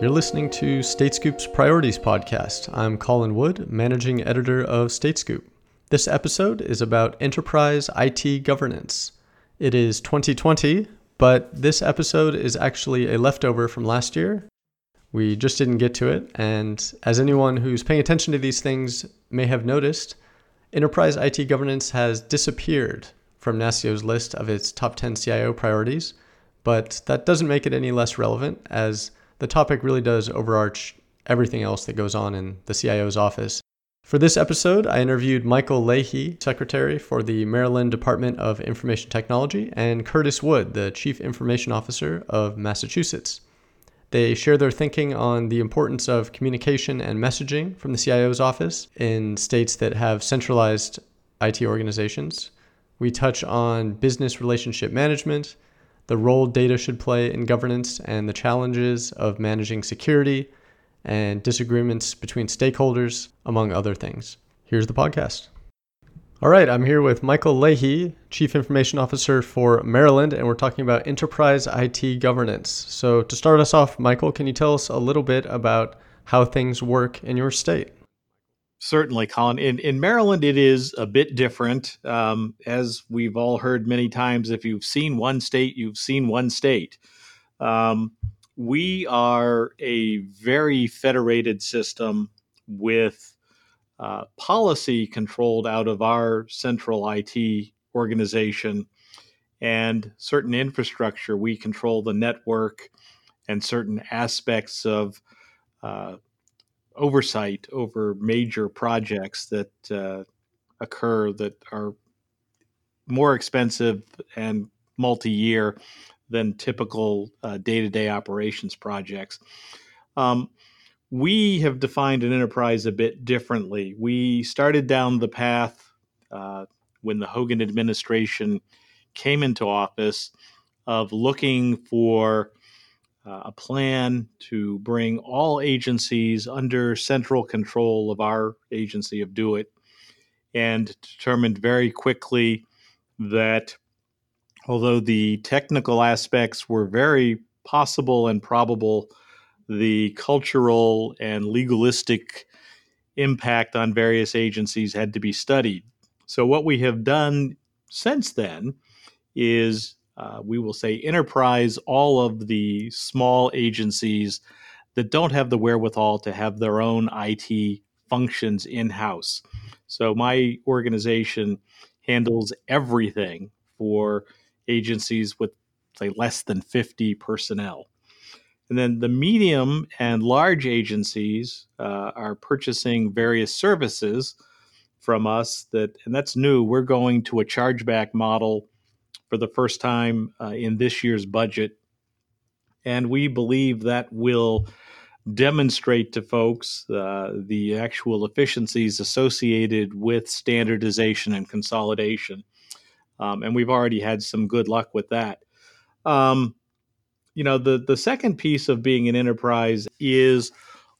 You're listening to Statescoop's Priorities Podcast. I'm Colin Wood, managing editor of Statescoop. This episode is about enterprise IT governance. It is 2020, but this episode is actually a leftover from last year. We just didn't get to it, and as anyone who's paying attention to these things may have noticed, enterprise IT governance has disappeared from NASCIO's list of its top 10 CIO priorities, but that doesn't make it any less relevant as the topic really does overarch everything else that goes on in the CIO's office. For this episode, I interviewed Michael Leahy, Secretary for the Maryland Department of Information Technology, and Curtis Wood, the Chief Information Officer of Massachusetts. They share their thinking on the importance of communication and messaging from the CIO's office in states that have centralized IT organizations. We touch on business relationship management, the role data should play in governance, and the challenges of managing security and disagreements between stakeholders, among other things. Here's the podcast. All right, I'm here with Michael Leahy, Chief Information Officer for Maryland, and we're talking about enterprise IT governance. So, to start us off, Michael, can you tell us a little bit about how things work in your state? Certainly, Colin. In in Maryland, it is a bit different. Um, as we've all heard many times, if you've seen one state, you've seen one state. Um, we are a very federated system with uh, policy controlled out of our central IT organization and certain infrastructure. We control the network and certain aspects of uh, oversight over major projects that uh, occur that are more expensive and multi-year than typical uh, day-to-day operations projects. Um, we have defined an enterprise a bit differently. We started down the path uh, when the Hogan administration came into office of looking for uh, a plan to bring all agencies under central control of our agency of DoIT, and determined very quickly that although the technical aspects were very possible and probable, the cultural and legalistic impact on various agencies had to be studied. So, what we have done since then is uh, we will say enterprise all of the small agencies that don't have the wherewithal to have their own IT functions in house. So my organization handles everything for agencies with say less than 50 personnel. And then the medium and large agencies uh, are purchasing various services from us that and that's new. We're going to a chargeback model for the first time uh, in this year's budget. And we believe that will demonstrate to folks uh, the actual efficiencies associated with standardization and consolidation. Um, and we've already had some good luck with that. Um, you know, the, the second piece of being an enterprise is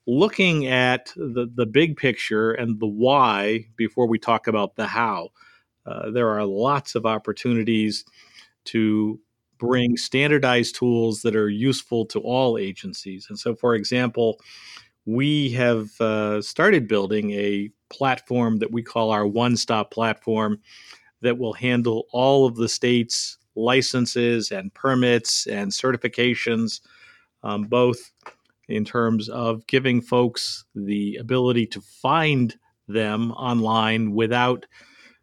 looking at the, the big picture and the why before we talk about the how. Uh, there are lots of opportunities to bring standardized tools that are useful to all agencies. And so, for example, we have uh, started building a platform that we call our one stop platform that will handle all of the state's licenses and permits and certifications, um, both in terms of giving folks the ability to find them online without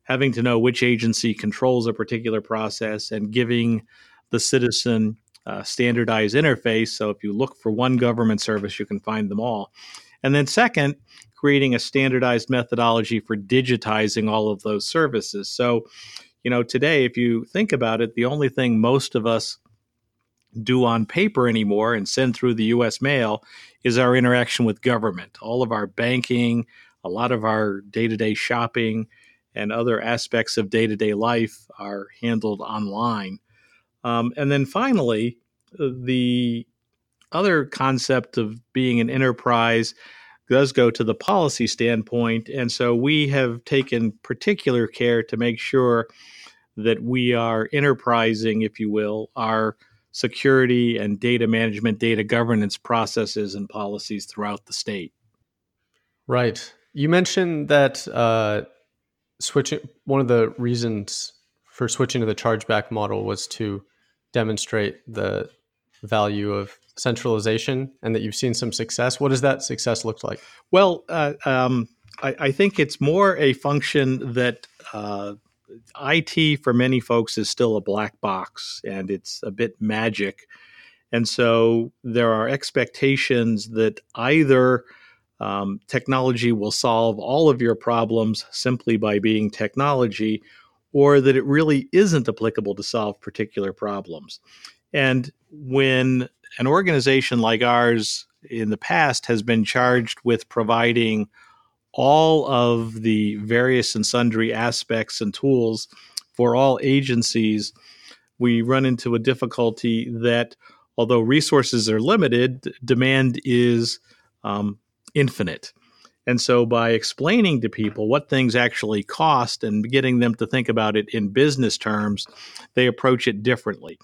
having to know which agency controls a particular process and giving the citizen a standardized interface. So if you look for one government service, you can find them all. And then, second, creating a standardized methodology for digitizing all of those services. So, you know, today, if you think about it, the only thing most of us do on paper anymore and send through the US mail is our interaction with government. All of our banking, a lot of our day to day shopping, and other aspects of day to day life are handled online. Um, and then finally, the other concept of being an enterprise does go to the policy standpoint. And so we have taken particular care to make sure that we are enterprising, if you will, our security and data management, data governance processes and policies throughout the state. Right. You mentioned that uh, switching one of the reasons for switching to the chargeback model was to demonstrate the value of centralization and that you've seen some success. What does that success look like? Well, uh, um, I, I, think it's more a function that uh, IT for many folks is still a black box and it's a bit magic. And so there are expectations that either um, technology will solve all of your problems simply by being technology, or that it really isn't applicable to solve particular problems. And when an organization like ours in the past has been charged with providing all of the various and sundry aspects and tools for all agencies, we run into a difficulty that although resources are limited, demand is um, infinite. And so, by explaining to people what things actually cost and getting them to think about it in business terms, they approach it differently.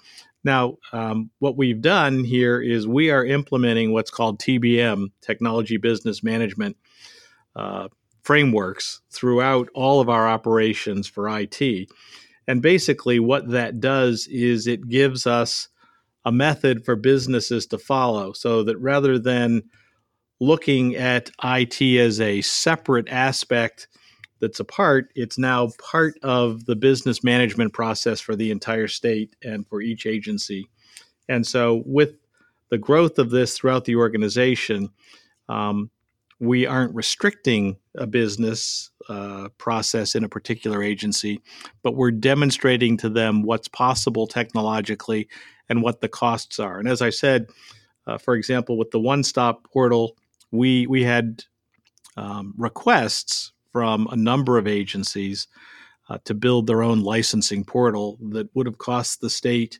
Now, um, what we've done here is we are implementing what's called TBM, Technology Business Management uh, Frameworks, throughout all of our operations for IT. And basically, what that does is it gives us a method for businesses to follow so that rather than looking at IT as a separate aspect that's a part, it's now part of the business management process for the entire state and for each agency. And so, with the growth of this throughout the organization, um, we aren't restricting a business uh, process in a particular agency, but we're demonstrating to them what's possible technologically and what the costs are. And as I said, uh, for example, with the one stop portal, we we had um, requests from a number of agencies uh, to build their own licensing portal that would have cost the state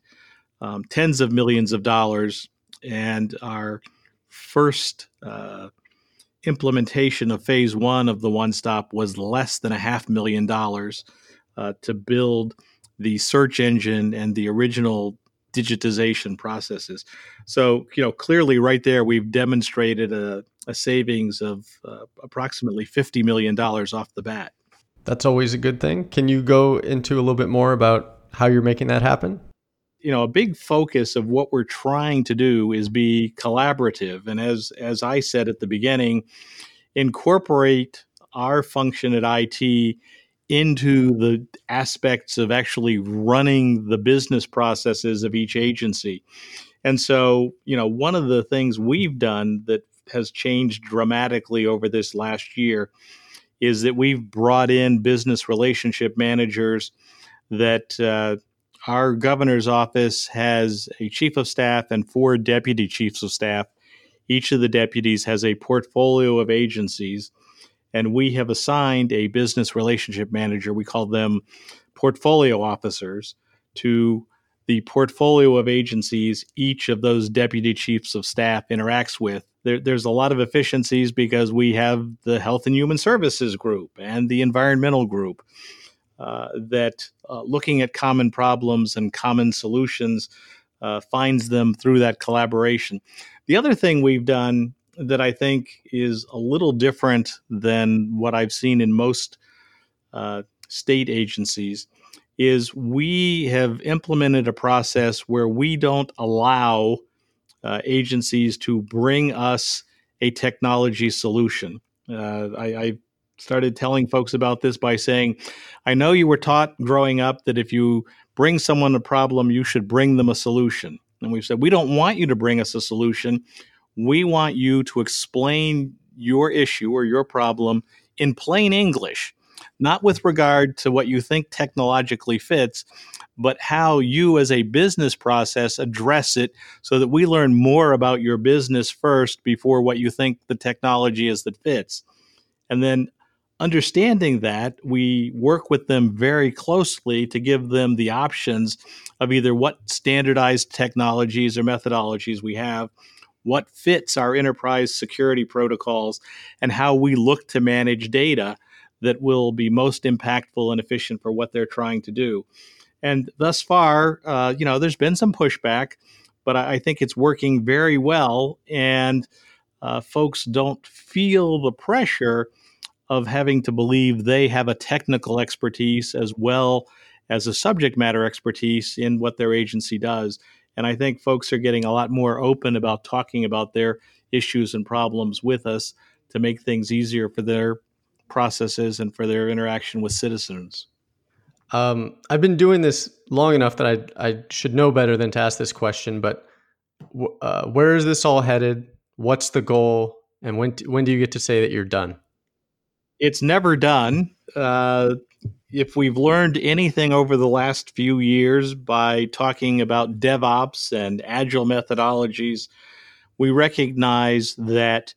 um, tens of millions of dollars. And our first uh, implementation of phase one of the one stop was less than a half million dollars uh, to build the search engine and the original digitization processes. So, you know, clearly right there, we've demonstrated a, a savings of uh, approximately $50 million off the bat. That's always a good thing. Can you go into a little bit more about how you're making that happen? You know, a big focus of what we're trying to do is be collaborative. And as, as I said at the beginning, incorporate our function at IT into the aspects of actually running the business processes of each agency. And so, you know, one of the things we've done that has changed dramatically over this last year is that we've brought in business relationship managers that uh, our governor's office has a chief of staff and four deputy chiefs of staff. Each of the deputies has a portfolio of agencies, and we have assigned a business relationship manager. We call them portfolio officers to the portfolio of agencies each of those deputy chiefs of staff interacts with there, there's a lot of efficiencies because we have the health and human services group and the environmental group uh, that uh, looking at common problems and common solutions uh, finds them through that collaboration. The other thing we've done that I think is a little different than what I've seen in most uh, state agencies is we have implemented a process where we don't allow uh, agencies to bring us a technology solution. Uh, I, I, started telling folks about this by saying, I know you were taught growing up that if you bring someone a problem, you should bring them a solution. And we've said, we don't want you to bring us a solution. We want you to explain your issue or your problem in plain English, not with regard to what you think technologically fits, but how you as a business process address it so that we learn more about your business first before what you think the technology is that fits. And then understanding that, we work with them very closely to give them the options of either what standardized technologies or methodologies we have, what fits our enterprise security protocols, and how we look to manage data that will be most impactful and efficient for what they're trying to do. And thus far, uh, you know, there's been some pushback, but I, I think it's working very well. And uh, folks don't feel the pressure of having to believe they have a technical expertise as well as a subject matter expertise in what their agency does. And I think folks are getting a lot more open about talking about their issues and problems with us to make things easier for their processes and for their interaction with citizens. Um, I've been doing this long enough that I, I should know better than to ask this question, but uh, where is this all headed? What's the goal? And when, when do you get to say that you're done? It's never done. Uh, if we've learned anything over the last few years by talking about DevOps and agile methodologies, we recognize that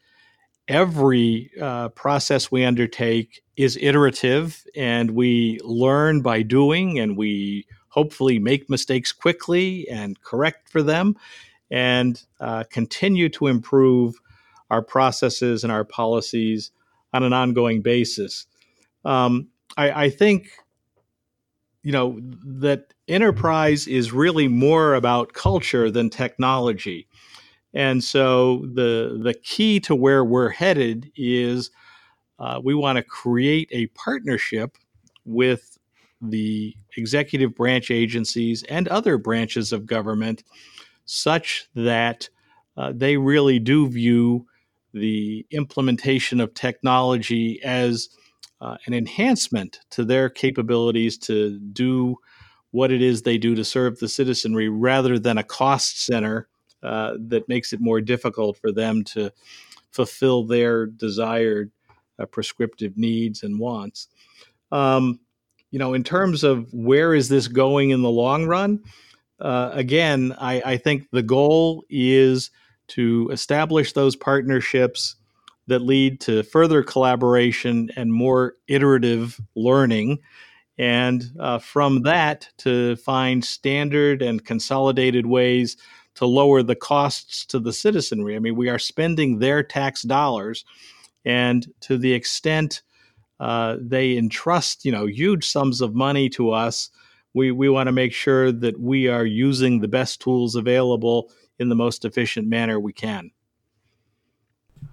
every uh, process we undertake is iterative and we learn by doing and we hopefully make mistakes quickly and correct for them and uh, continue to improve our processes and our policies on an ongoing basis. Um, I, I think, you know, that enterprise is really more about culture than technology. And so the the key to where we're headed is uh, we want to create a partnership with the executive branch agencies and other branches of government such that uh, they really do view the implementation of technology as uh, an enhancement to their capabilities to do what it is they do to serve the citizenry rather than a cost center uh, that makes it more difficult for them to fulfill their desired uh, prescriptive needs and wants. Um, you know, in terms of where is this going in the long run, uh, again, I, I, think the goal is to establish those partnerships that lead to further collaboration and more iterative learning. And uh, from that, to find standard and consolidated ways to lower the costs to the citizenry. I mean, we are spending their tax dollars, and to the extent uh, they entrust, you know, huge sums of money to us, we we want to make sure that we are using the best tools available in the most efficient manner we can.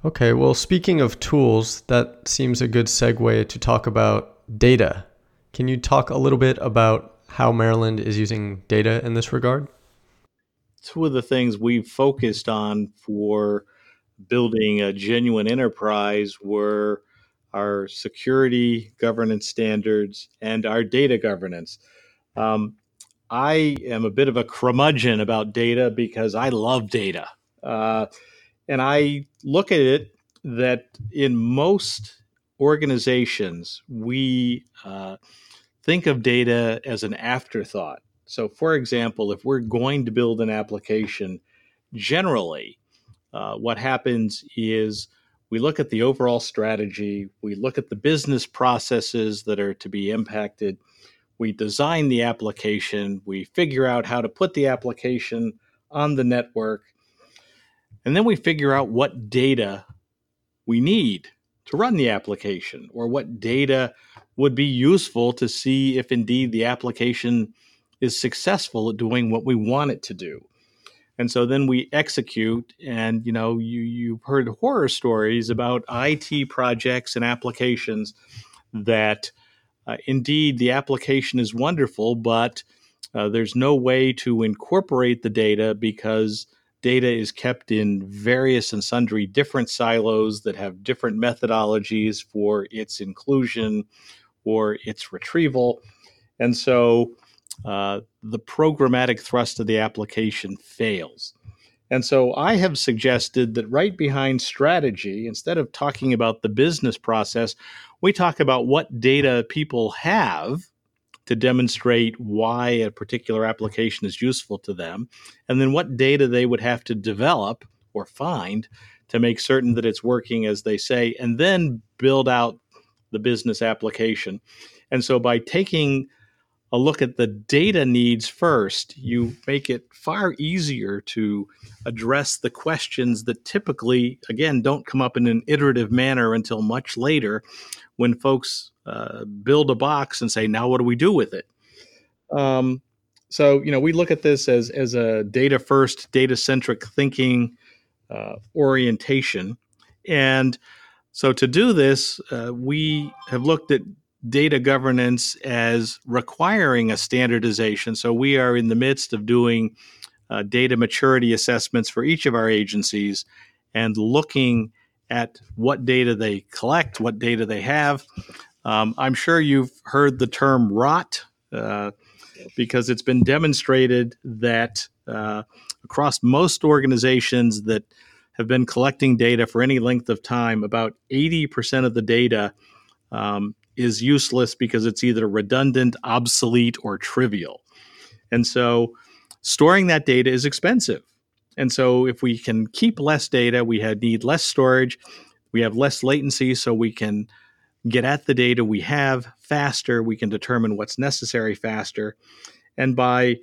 Okay, well, speaking of tools, that seems a good segue to talk about data. Can you talk a little bit about how Maryland is using data in this regard? two of the things we've focused on for building a genuine enterprise were our security governance standards and our data governance. Um, I am a bit of a curmudgeon about data because I love data. Uh, and I look at it that in most organizations, we uh, think of data as an afterthought. So, for example, if we're going to build an application, generally, uh, what happens is we look at the overall strategy, we look at the business processes that are to be impacted, we design the application, we figure out how to put the application on the network, and then we figure out what data we need to run the application or what data would be useful to see if indeed the application is successful at doing what we want it to do. And so then we execute, and you know, you you've heard horror stories about IT projects and applications that uh, indeed the application is wonderful, but uh, there's no way to incorporate the data because data is kept in various and sundry different silos that have different methodologies for its inclusion or its retrieval. And so uh, the programmatic thrust of the application fails. And so I have suggested that right behind strategy, instead of talking about the business process, we talk about what data people have to demonstrate why a particular application is useful to them, and then what data they would have to develop or find to make certain that it's working as they say, and then build out the business application. And so by taking a look at the data needs first, you make it far easier to address the questions that typically, again, don't come up in an iterative manner until much later when folks uh, build a box and say, now what do we do with it? Um, so you know we look at this as as a data first, data centric thinking uh, orientation, and so to do this, uh, we have looked at data governance as requiring a standardization. So we are in the midst of doing uh, data maturity assessments for each of our agencies and looking at what data they collect, what data they have. Um, I'm sure you've heard the term rot uh, because it's been demonstrated that uh, across most organizations that have been collecting data for any length of time, about 80% of the data um, is useless because it's either redundant, obsolete, or trivial. And so storing that data is expensive. And so if we can keep less data, we need less storage, we have less latency, so we can get at the data we have faster, we can determine what's necessary faster. And by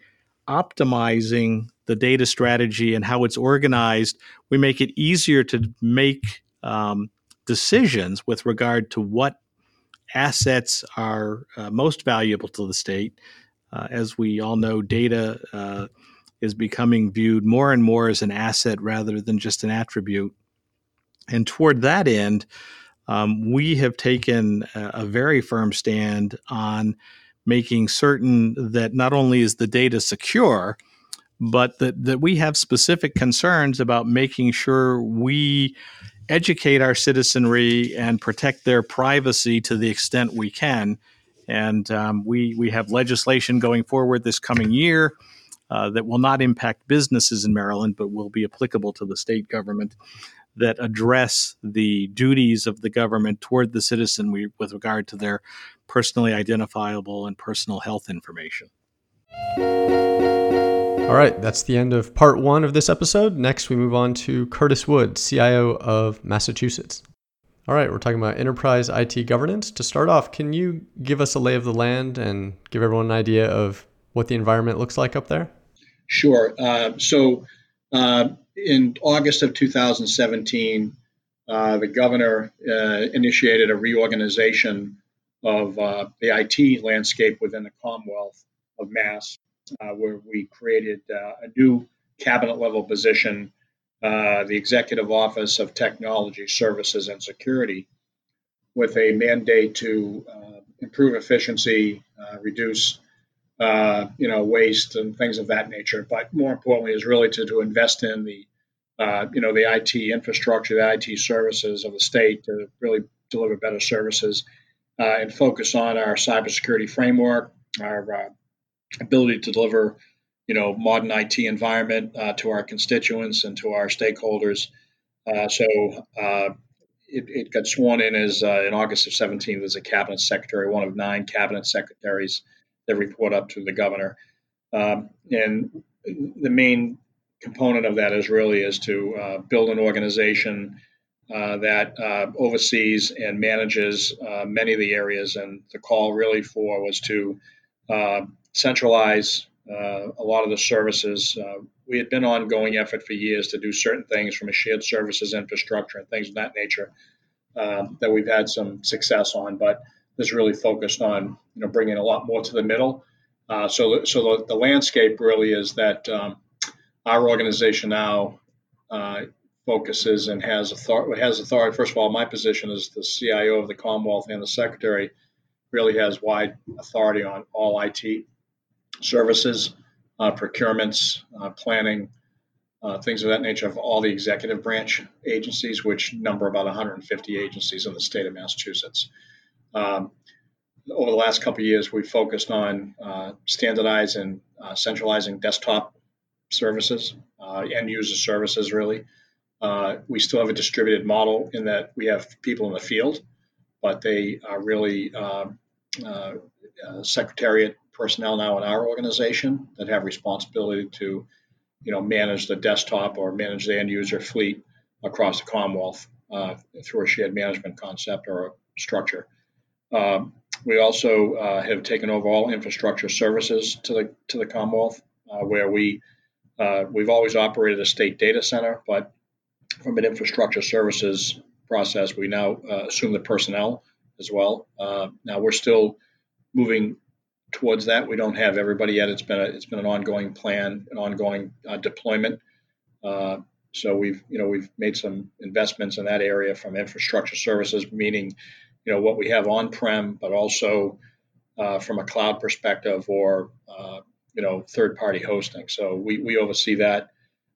optimizing the data strategy and how it's organized, we make it easier to make um, decisions with regard to what assets are uh, most valuable to the state. Uh, as we all know, data uh, is becoming viewed more and more as an asset rather than just an attribute. And toward that end, um, we have taken a, a, very firm stand on making certain that not only is the data secure, but that, that we have specific concerns about making sure we educate our citizenry and protect their privacy to the extent we can. And um, we, we have legislation going forward this coming year uh, that will not impact businesses in Maryland, but will be applicable to the state government that address the duties of the government toward the citizen with regard to their personally identifiable and personal health information. All right, that's the end of part one of this episode. Next, we move on to Curtis Wood, CIO of Massachusetts. All right, we're talking about enterprise IT governance. To start off, can you give us a lay of the land and give everyone an idea of what the environment looks like up there? Sure. Uh, so, uh, in August of 2017, uh, the governor uh, initiated a reorganization of uh, the IT landscape within the Commonwealth of Mass uh, where we created uh, a new cabinet level position, uh, the Executive Office of Technology Services and Security, with a mandate to improve efficiency, reduce you know waste and things of that nature. But more importantly, is really to, to invest in the you know the IT infrastructure, the IT services of the state to really deliver better services. Uh, and focus on our cybersecurity framework, our uh, ability to deliver, you know, modern IT environment uh, to our constituents and to our stakeholders. Uh, so uh, it, it, got sworn in as uh, in August of 17 as a cabinet secretary, one of nine cabinet secretaries that report up to the governor. Um, and the main component of that is really is to uh, build an organization uh, that uh, oversees and manages uh, many of the areas. And the call really for was to centralize uh, a lot of the services. We had been ongoing effort for years to do certain things from a shared services infrastructure and things of that nature that we've had some success on, but this really focused on you know bringing a lot more to the middle. So, so the, the, landscape really is that um, our organization now uh, focuses and has authority. Has authority. First of all, my position as the CIO of the Commonwealth and the Secretary really has wide authority on all IT services, uh, procurements, uh, planning, uh, things of that nature of all the executive branch agencies, which number about 150 agencies in the state of Massachusetts. Um, over the last couple years, we've focused on uh, standardizing, uh, centralizing desktop services, uh, end user services, really. we still have a distributed model in that we have people in the field, but they are really um, secretariat personnel now in our organization that have responsibility to, you know, manage the desktop or manage the end user fleet across the Commonwealth uh, through a shared management concept or a structure. Um, we also uh, have taken over all infrastructure services to the to the Commonwealth, uh, where we uh, we've always operated a state data center, but from an infrastructure services process, we now uh, assume the personnel as well. Uh, now we're still moving towards that. We don't have everybody yet. It's been a, it's been an ongoing plan, an ongoing uh, deployment. Uh, so we've you know we've made some investments in that area from infrastructure services, meaning you know what we have on prem, but also uh, from a cloud perspective or you know third party hosting. So we, we oversee that.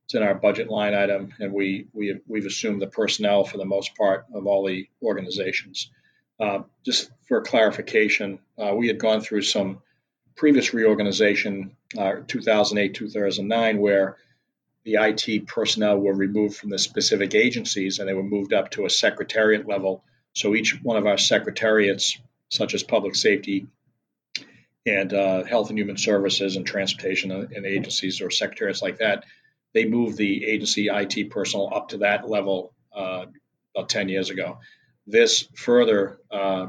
It's in our budget line item, and we we we've assumed the personnel for the most part of all the organizations. Uh, just for clarification, uh, we had gone through some previous reorganization, uh, 2008 2009, where the IT personnel were removed from the specific agencies and they were moved up to a secretariat level. So each one of our secretariats, such as public safety and uh, health and human services and transportation and agencies or secretariats like that, they moved the agency IT personnel up to that level uh, about 10 years ago. This further uh,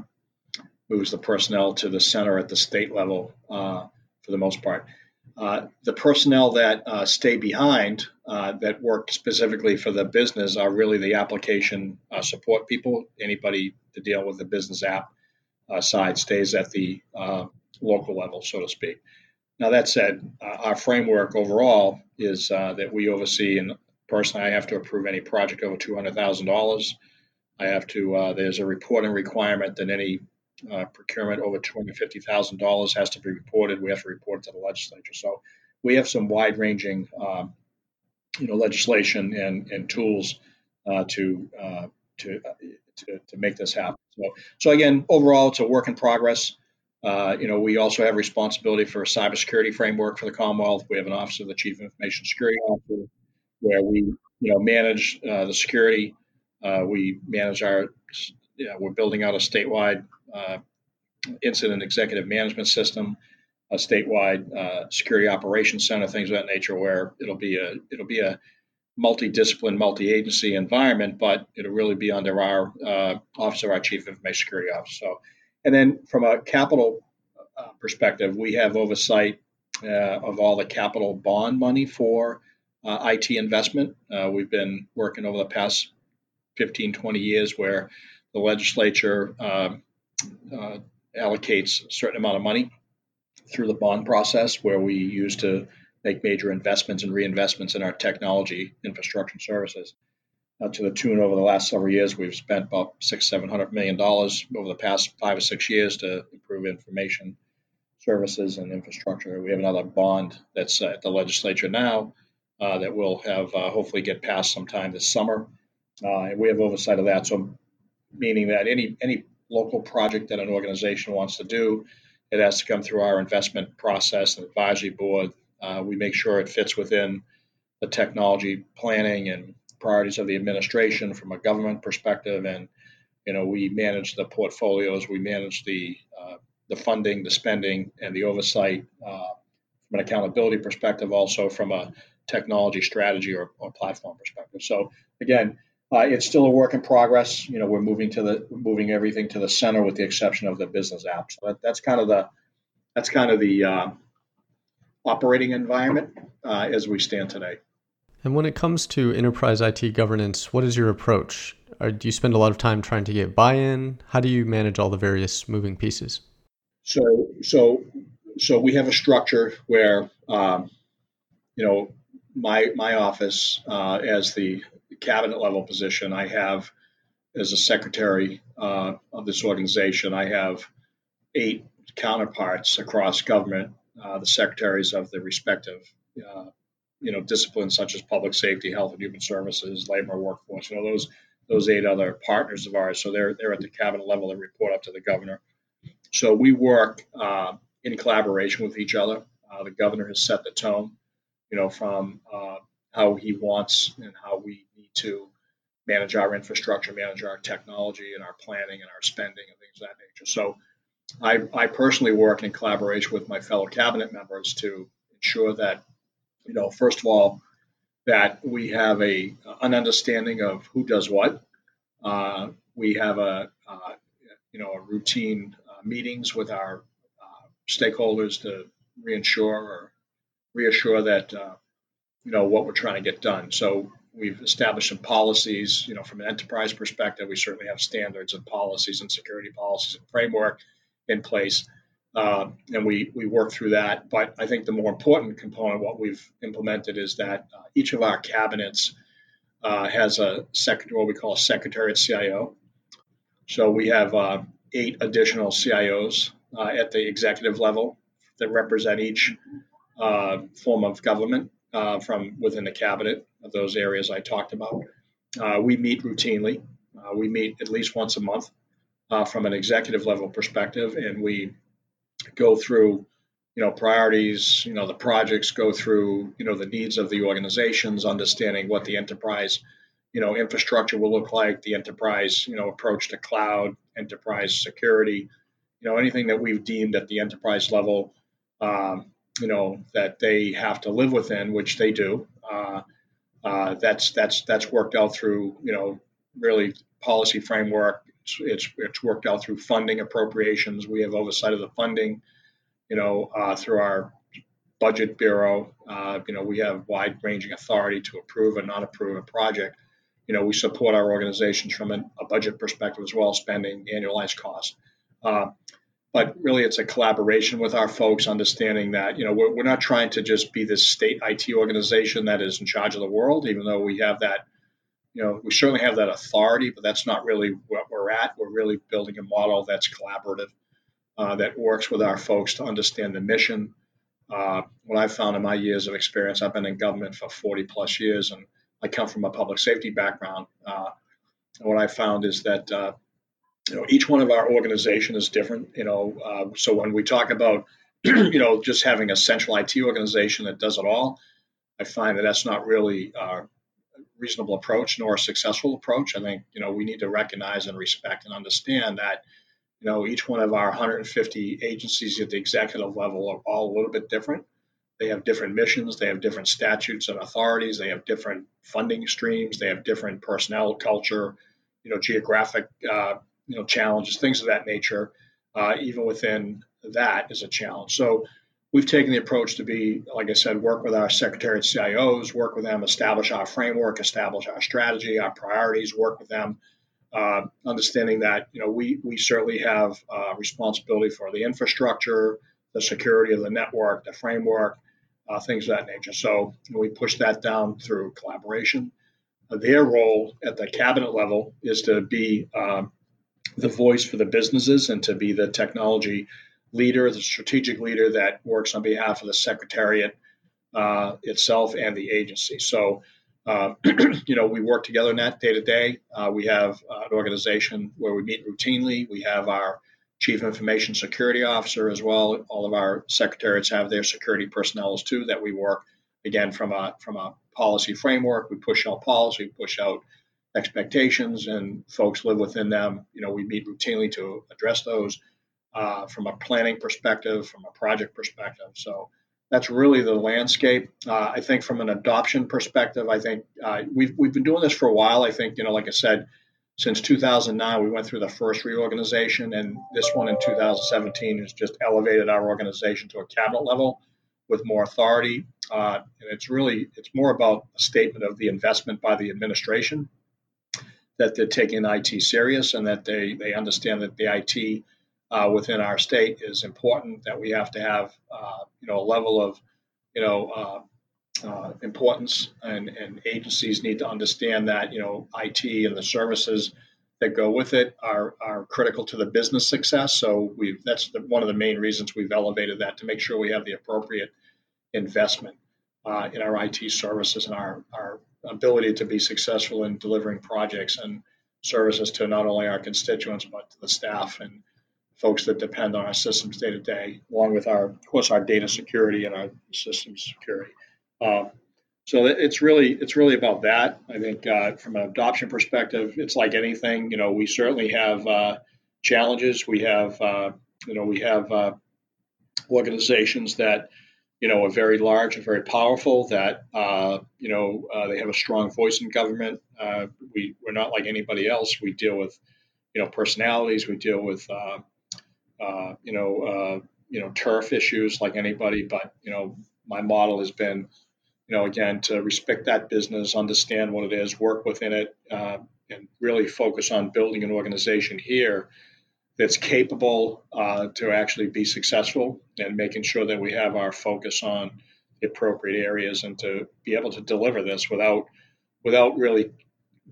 moves the personnel to the center at the state level uh, for the most part. Uh, the personnel that uh, stay behind uh, that work specifically for the business are really the application uh, support people. Anybody to deal with the business app uh, side stays at the local level, so to speak. Now, that said, our framework overall is that we oversee, and personally, I have to approve any project over $200,000. I have to, there's a reporting requirement that any uh, procurement over $250,000 has to be reported. We have to report to the legislature. So we have some wide ranging, um, you know, legislation and, and tools uh, to, uh, to, uh, to, to, make this happen. So, so again, overall, it's a work in progress. Uh, you know, we also have responsibility for a cybersecurity framework for the Commonwealth. We have an Office of the Chief Information Security Officer where we, you know, manage uh, the security. we manage our, yeah, we're building out a statewide uh, incident executive management system, a statewide uh, security operations center, things of that nature, where it'll be a it'll be a multidiscipline, multi-agency environment, but it'll really be under our uh, office of our chief information security officer. So, and then from a capital uh, perspective, we have oversight uh, of all the capital bond money for uh, IT investment. Uh, we've been working over the past 15, 20 years where the legislature um, uh, allocates a certain amount of money through the bond process where we use to make major investments and reinvestments in our technology infrastructure and services. Uh, to the tune over the last several years, we've spent about six, seven hundred million dollars over the past five or six years to improve information services and infrastructure. We have another bond that's at the legislature now uh, that will have uh, hopefully get passed sometime this summer, uh, and we have oversight of that. So, meaning that any any local project that an organization wants to do, it has to come through our investment process and advisory board. Uh, we make sure it fits within the technology planning and priorities of the administration from a government perspective, and you know we manage the portfolios, we manage the uh, the funding, the spending, and the oversight uh, from an accountability perspective, also from a technology strategy or, or platform perspective. So again, uh, it's still a work in progress. You know, we're moving to the moving everything to the center, with the exception of the business app. So that, that's kind of the that's kind of the uh, operating environment uh, as we stand today. And when it comes to enterprise IT governance, what is your approach? Or do you spend a lot of time trying to get buy-in? How do you manage all the various moving pieces? So, so, so we have a structure where, um, you know, my my office uh, as the cabinet level position. I have, as a secretary uh, of this organization, I have eight counterparts across government, uh, the secretaries of the respective, uh, you know, disciplines such as public safety, health and human services, labor, workforce. You know, those those eight other partners of ours. So they're they're at the cabinet level and report up to the governor. So we work uh, in collaboration with each other. Uh, the governor has set the tone, you know, from uh, how he wants and how we need to manage our infrastructure, manage our technology and our planning and our spending and things of that nature. So I, I personally work in collaboration with my fellow cabinet members to ensure that, you know, first of all, that we have a an understanding of who does what. Uh, we have a uh, you know a routine uh, meetings with our uh, stakeholders to reinsure or reassure that uh, you know what we're trying to get done. So we've established some policies. You know, from an enterprise perspective, we certainly have standards and policies and security policies and framework in place. Uh, and we we work through that. But I think the more important component, what we've implemented, is that uh, each of our cabinets uh, has a secretary, what we call a secretariat CIO. So we have uh, eight additional CIOs uh, at the executive level that represent each uh, form of government from within the cabinet of those areas I talked about. we meet routinely. we meet at least once a month from an executive level perspective, and we go through you know priorities you know the projects go through you know the needs of the organizations understanding what the enterprise you know infrastructure will look like the enterprise you know approach to cloud enterprise security you know anything that we've deemed at the enterprise level um, you know that they have to live within which they do uh, uh, that's that's that's worked out through you know really policy framework it's, it's, it's worked out through funding appropriations. We have oversight of the funding, you know, uh, through our budget bureau. Uh, you know, we have wide ranging authority to approve and not approve a project. You know, we support our organizations from an, a budget perspective as well, spending annualized costs. Uh, but really, it's a collaboration with our folks, understanding that you know we're, we're not trying to just be this state IT organization that is in charge of the world, even though we have that you know, we certainly have that authority, but that's not really what we're at. We're really building a model that's collaborative, uh, that works with our folks to understand the mission. Uh, what I've found in my years of experience, I've been in government for 40 plus years, and I come from a public safety background. Uh, what I found is that uh, you know each one of our organization is different. You know, uh, so when we talk about you know just having a central IT organization that does it all, I find that that's not really uh, reasonable approach nor a successful approach. I think you know we need to recognize and respect and understand that you know each one of our 150 agencies at the executive level are all a little bit different. They have different missions, they have different statutes and authorities, they have different funding streams, they have different personnel culture, you know, geographic uh, you know challenges, things of that nature. Uh, even within that is a challenge. So we've taken the approach to be, like I said, work with our secretary secretariat CIOs, work with them, establish our framework, establish our strategy, our priorities, work with them, uh, understanding that you know we we certainly have uh, responsibility for the infrastructure, the security of the network, the framework, uh, things of that nature. So we push that down through collaboration. their role at the cabinet level is to be um, the voice for the businesses and to be the technology leader, the strategic leader that works on behalf of the Secretariat uh, itself and the agency. So, uh, you know, we work together in that day to day. Uh, we have uh, an organization where we meet routinely. We have our chief information security officer as well. All of our secretariats have their security personnel too that we work again from a from a policy framework. We push out policy, push out expectations, and folks live within them. You know, we meet routinely to address those uh, from a planning perspective, from a project perspective. So that's really the landscape. Uh, I think from an adoption perspective, I think uh, we've, we've been doing this for a while. I think, you know, like I said, since 2009, we went through the first reorganization, and this one in 2017 has just elevated our organization to a cabinet level with more authority. Uh, and it's really it's more about a statement of the investment by the administration that they're taking IT serious and that they they understand that the IT uh, within our state is important. That we have to have, uh, you know, a level of, you know, uh, uh importance, and, and agencies need to understand that, you know, IT and the services that go with it are are critical to the business success. So we that's the, one of the main reasons we've elevated that to make sure we have the appropriate investment uh, in our IT services and our our ability to be successful in delivering projects and services to not only our constituents but to the staff and folks that depend on our systems day to day, along with our, of course, our data security and our systems security. Um, so it's really it's really about that. I think uh, from an adoption perspective, it's like anything. You know, we certainly have uh, challenges. We have uh, you know we have uh, organizations that you know are very large and very powerful. That uh, you know uh, they have a strong voice in government. we we're not like anybody else. We deal with you know personalities. We deal with uh, you know, uh, you know, turf issues like anybody. But you know, my model has been, you know, again to respect that business, understand what it is, work within it, uh, and really focus on building an organization here that's capable uh, to actually be successful and making sure that we have our focus on the appropriate areas and to be able to deliver this without without really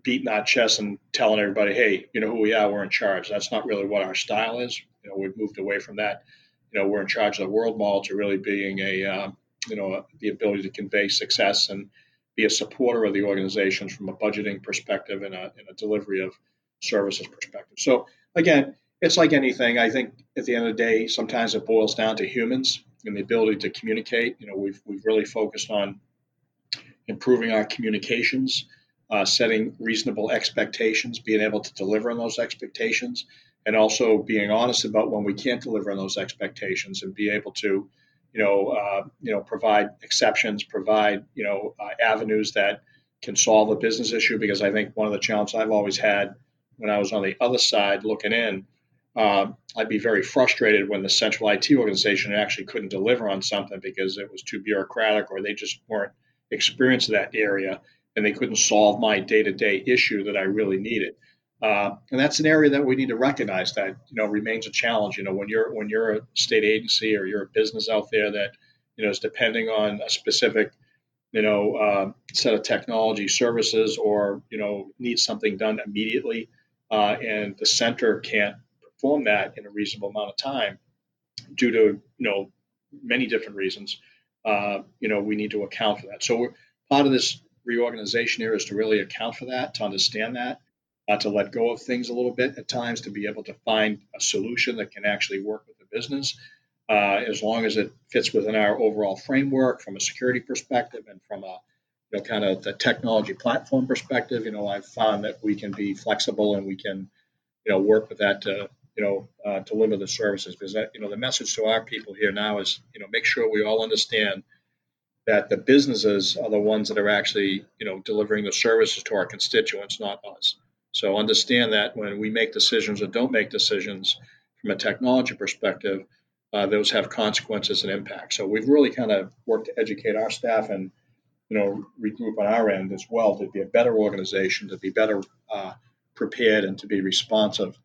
beating our chest and telling everybody, hey, you know who we are, we're in charge. That's not really what our style is. You know, we've moved away from that. You know, we're in charge of the world model to really being a, uh, you know, the ability to convey success and be a supporter of the organizations from a budgeting perspective and a, and a delivery of services perspective. So again, it's like anything. I think at the end of the day, sometimes it boils down to humans and the ability to communicate. You know, we've we've really focused on improving our communications, uh, setting reasonable expectations, being able to deliver on those expectations, and also being honest about when we can't deliver on those expectations, and be able to, you know, uh, you know, provide exceptions, provide you know uh, avenues that can solve a business issue. Because I think one of the challenges I've always had when I was on the other side looking in uh, I'd be very frustrated when the central IT organization actually couldn't deliver on something because it was too bureaucratic or they just weren't experienced in that area and they couldn't solve my day-to-day issue that I really needed. Uh, and that's an area that we need to recognize that you know remains a challenge. You know, when you're when you're a state agency or you're a business out there that you know is depending on a specific you know uh, set of technology services or you know needs something done immediately, uh, and the center can't perform that in a reasonable amount of time due to you know many different reasons. Uh, you know, we need to account for that. So part of this reorganization here is to really account for that, to understand that, uh, to let go of things a little bit at times, to be able to find a solution that can actually work with the business, uh, as long as it fits within our overall framework from a security perspective and from a you know kind of the technology platform perspective. You know, I've found that we can be flexible and we can you know work with that to you know, uh, deliver the services. Because that, you know, the message to our people here now is, you know, make sure we all understand that the businesses are the ones that are actually, you know, delivering the services to our constituents, not us. So understand that when we make decisions or don't make decisions from a technology perspective, uh, those have consequences and impact. So we've really kind of worked to educate our staff and, you know, regroup on our end as well to be a better organization, to be better uh, prepared, and to be responsive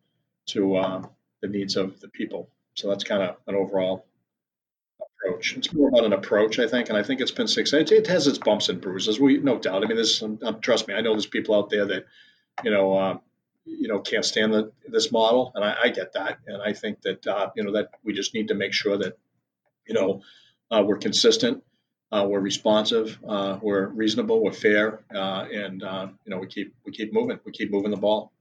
to um, the needs of the people. So that's kind of an overall approach. It's more about an approach, I think, and I think it's been successful. It has its bumps and bruises. We no doubt. I mean, this um, trust me. I know there's people out there that you know uh, you know can't stand the, this model, and I, I, get that. And I think that uh, you know that we just need to make sure that you know uh, we're consistent. Uh, we're responsive, uh, we're reasonable, we're fair, uh, and you know we keep we keep moving, we keep moving the ball.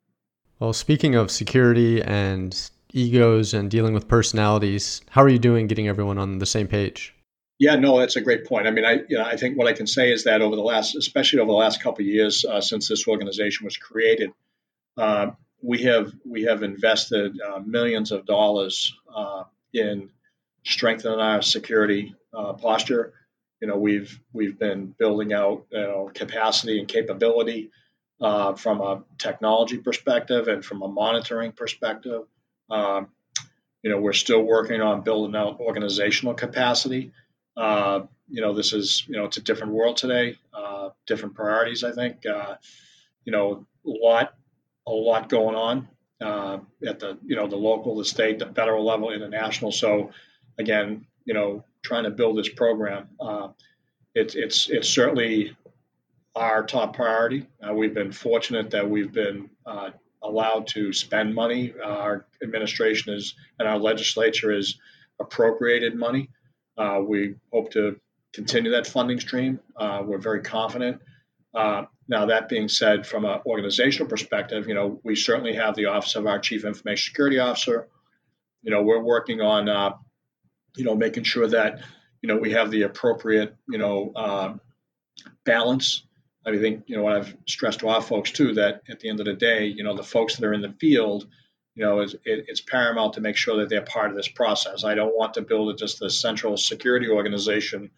Well, speaking of security and egos and dealing with personalities, how are you doing getting everyone on the same page? Yeah, no, that's a great point. I mean, I you know, I think what I can say is that over the last, especially over the last couple of years uh, since this organization was created, uh, we have we have invested uh, millions of dollars uh, in strengthening our security uh, posture. You know, we've we've been building out you know, capacity and capability uh, from a technology perspective and from a monitoring perspective. Um, you know, we're still working on building out organizational capacity. Uh, you know, this is you know it's a different world today, uh, different priorities. I think uh, you know a lot, a lot going on uh, at the you know the local, the state, the federal level, international. So again, you know, trying to build this program. Uh, it's it's it's certainly our top priority. We've been fortunate that we've been allowed to spend money. Our administration is and our legislature is appropriated money. Uh, we hope to continue that funding stream. Uh, we're very confident. Uh, now, that being said, from an organizational perspective, you know, we certainly have the Office of our Chief Information Security Officer. You know, we're working on, you know, making sure that, you know, we have the appropriate, you know, balance I think you know what I've stressed to our folks too that at the end of the day, you know, the folks that are in the field, you know, it, it's paramount to make sure that they're part of this process. I don't want to build it just a central security organization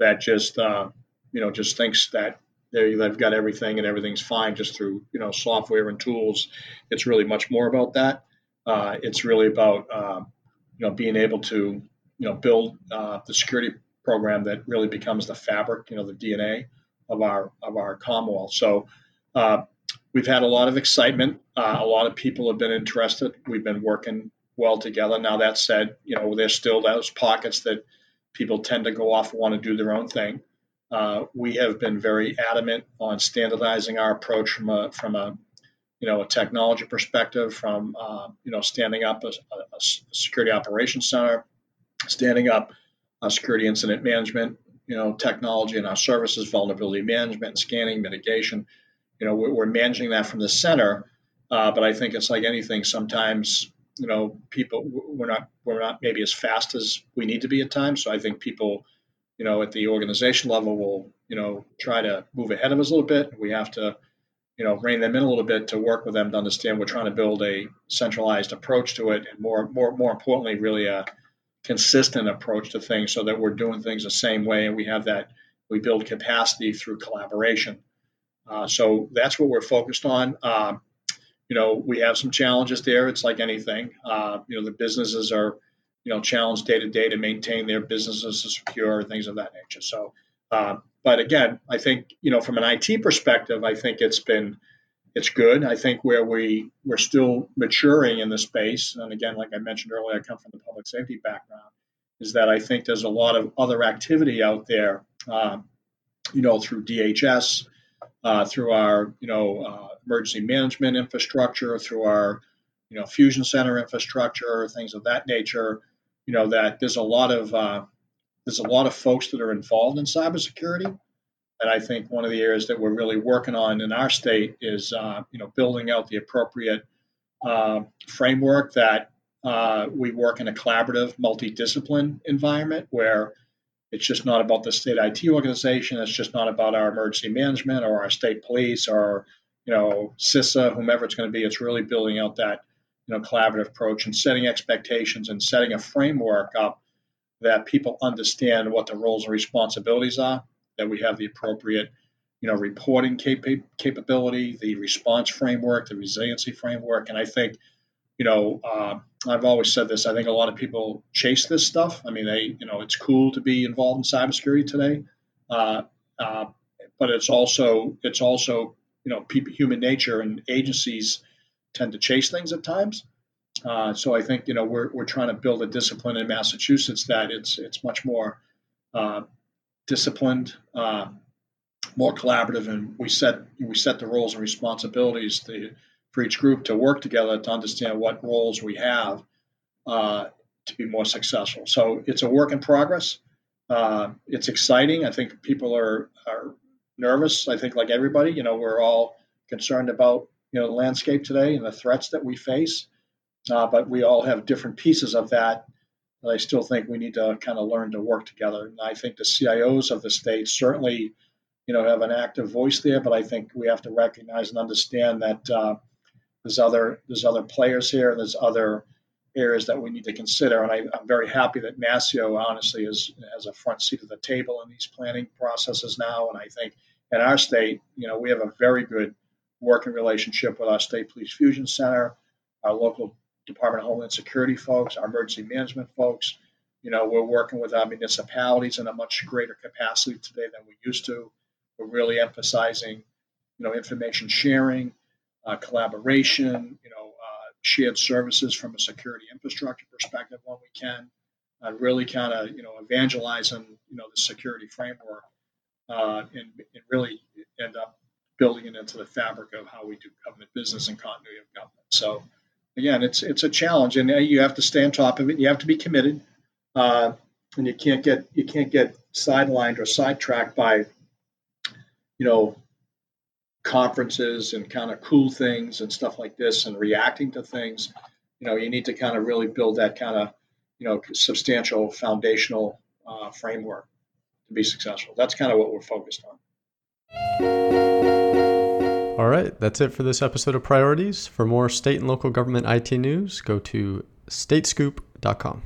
that just uh, you know just thinks that they, they've got everything and everything's fine just through you know software and tools. It's really much more about that. Uh, it's really about uh, you know being able to you know build uh, the security program that really becomes the fabric, you know, the DNA of our of our Commonwealth. So uh, we've had a lot of excitement. Uh, a lot of people have been interested. We've been working well together. Now that said, you know, there's still those pockets that people tend to go off and want to do their own thing. Uh, we have been very adamant on standardizing our approach from a from a you know a technology perspective, from uh, you know standing up a, a, security operations center, standing up a security incident management you know technology and our services, vulnerability management, scanning, mitigation. You know we're, we're managing that from the center, uh, but I think it's like anything. Sometimes you know people we're not we're not maybe as fast as we need to be at times. So I think people you know, at the organization level will, you know, try to move ahead of us a little bit. We have to, you know, rein them in a little bit to work with them to understand we're trying to build a centralized approach to it, and more, more, more importantly, really a consistent approach to things, so that we're doing things the same way, and we have that we build capacity through collaboration. Uh, so that's what we're focused on. Uh, you know, we have some challenges there. It's like anything. Uh, you know, the businesses are you know, challenged day to day to maintain their businesses secure, things of that nature. So, uh, but again, I think you know, from an IT perspective, I think it's been it's good. I think where we we're still maturing in the space, and again, like I mentioned earlier, I come from the public safety background, is that I think there's a lot of other activity out there, uh, you know, through DHS, uh, through our you know uh, emergency management infrastructure, through our you know fusion center infrastructure, things of that nature you know that there's a lot of uh, there's a lot of folks that are involved in cybersecurity, and I think one of the areas that we're really working on in our state is uh, you know building out the appropriate uh, framework that uh, we work in a collaborative, multidiscipline environment where it's just not about the state IT organization. It's just not about our emergency management or our state police or you know CISA, whomever it's going to be. It's really building out that you know, collaborative approach and setting expectations and setting a framework up that people understand what the roles and responsibilities are, that we have the appropriate, you know, reporting cap- capability, the response framework, the resiliency framework. And I think, you know, uh, I've always said this. I think a lot of people chase this stuff. I mean, they, you know, it's cool to be involved in cybersecurity today, uh, uh, but it's also it's also you know human nature and agencies tend to chase things at times. Uh, so I think you know we're, we're trying to build a discipline in Massachusetts that it's it's much more uh, disciplined, uh, more collaborative, and we set we set the roles and responsibilities to, for each group to work together to understand what roles we have uh, to be more successful. So it's a work in progress. Uh, it's exciting. I think people are are nervous. I think like everybody, you know, we're all concerned about you know the landscape today and the threats that we face. Uh, but we all have different pieces of that. that I still think we need to kind of learn to work together. And I think the CIOs of the state certainly, you know, have an active voice there. But I think we have to recognize and understand that uh, there's other there's other players here. And there's other areas that we need to consider. And I, am very happy that NASCIO honestly is has a front seat at the table in these planning processes now. And I think in our state, you know, we have a very good working relationship with our State Police Fusion Center, our local Department of Homeland Security folks, our emergency management folks. You know, we're working with our municipalities in a much greater capacity today than we used to. We're really emphasizing, you know, information sharing, uh, collaboration, you know, uh, shared services from a security infrastructure perspective when we can, uh, really kind of, you know, evangelizing, you know, the security framework uh, and, and really end up building it into the fabric of how we do government business and continuity of government. So again, it's it's a challenge, and you have to stay on top of it. You have to be committed, uh, and you can't get you can't get sidelined or sidetracked by you know conferences and kind of cool things and stuff like this and reacting to things. You know, you need to kind of really build that kind of you know substantial foundational uh, framework to be successful. That's kind of what we're focused on. All right, that's it for this episode of Priorities. For more state and local government IT news, go to statescoop.com.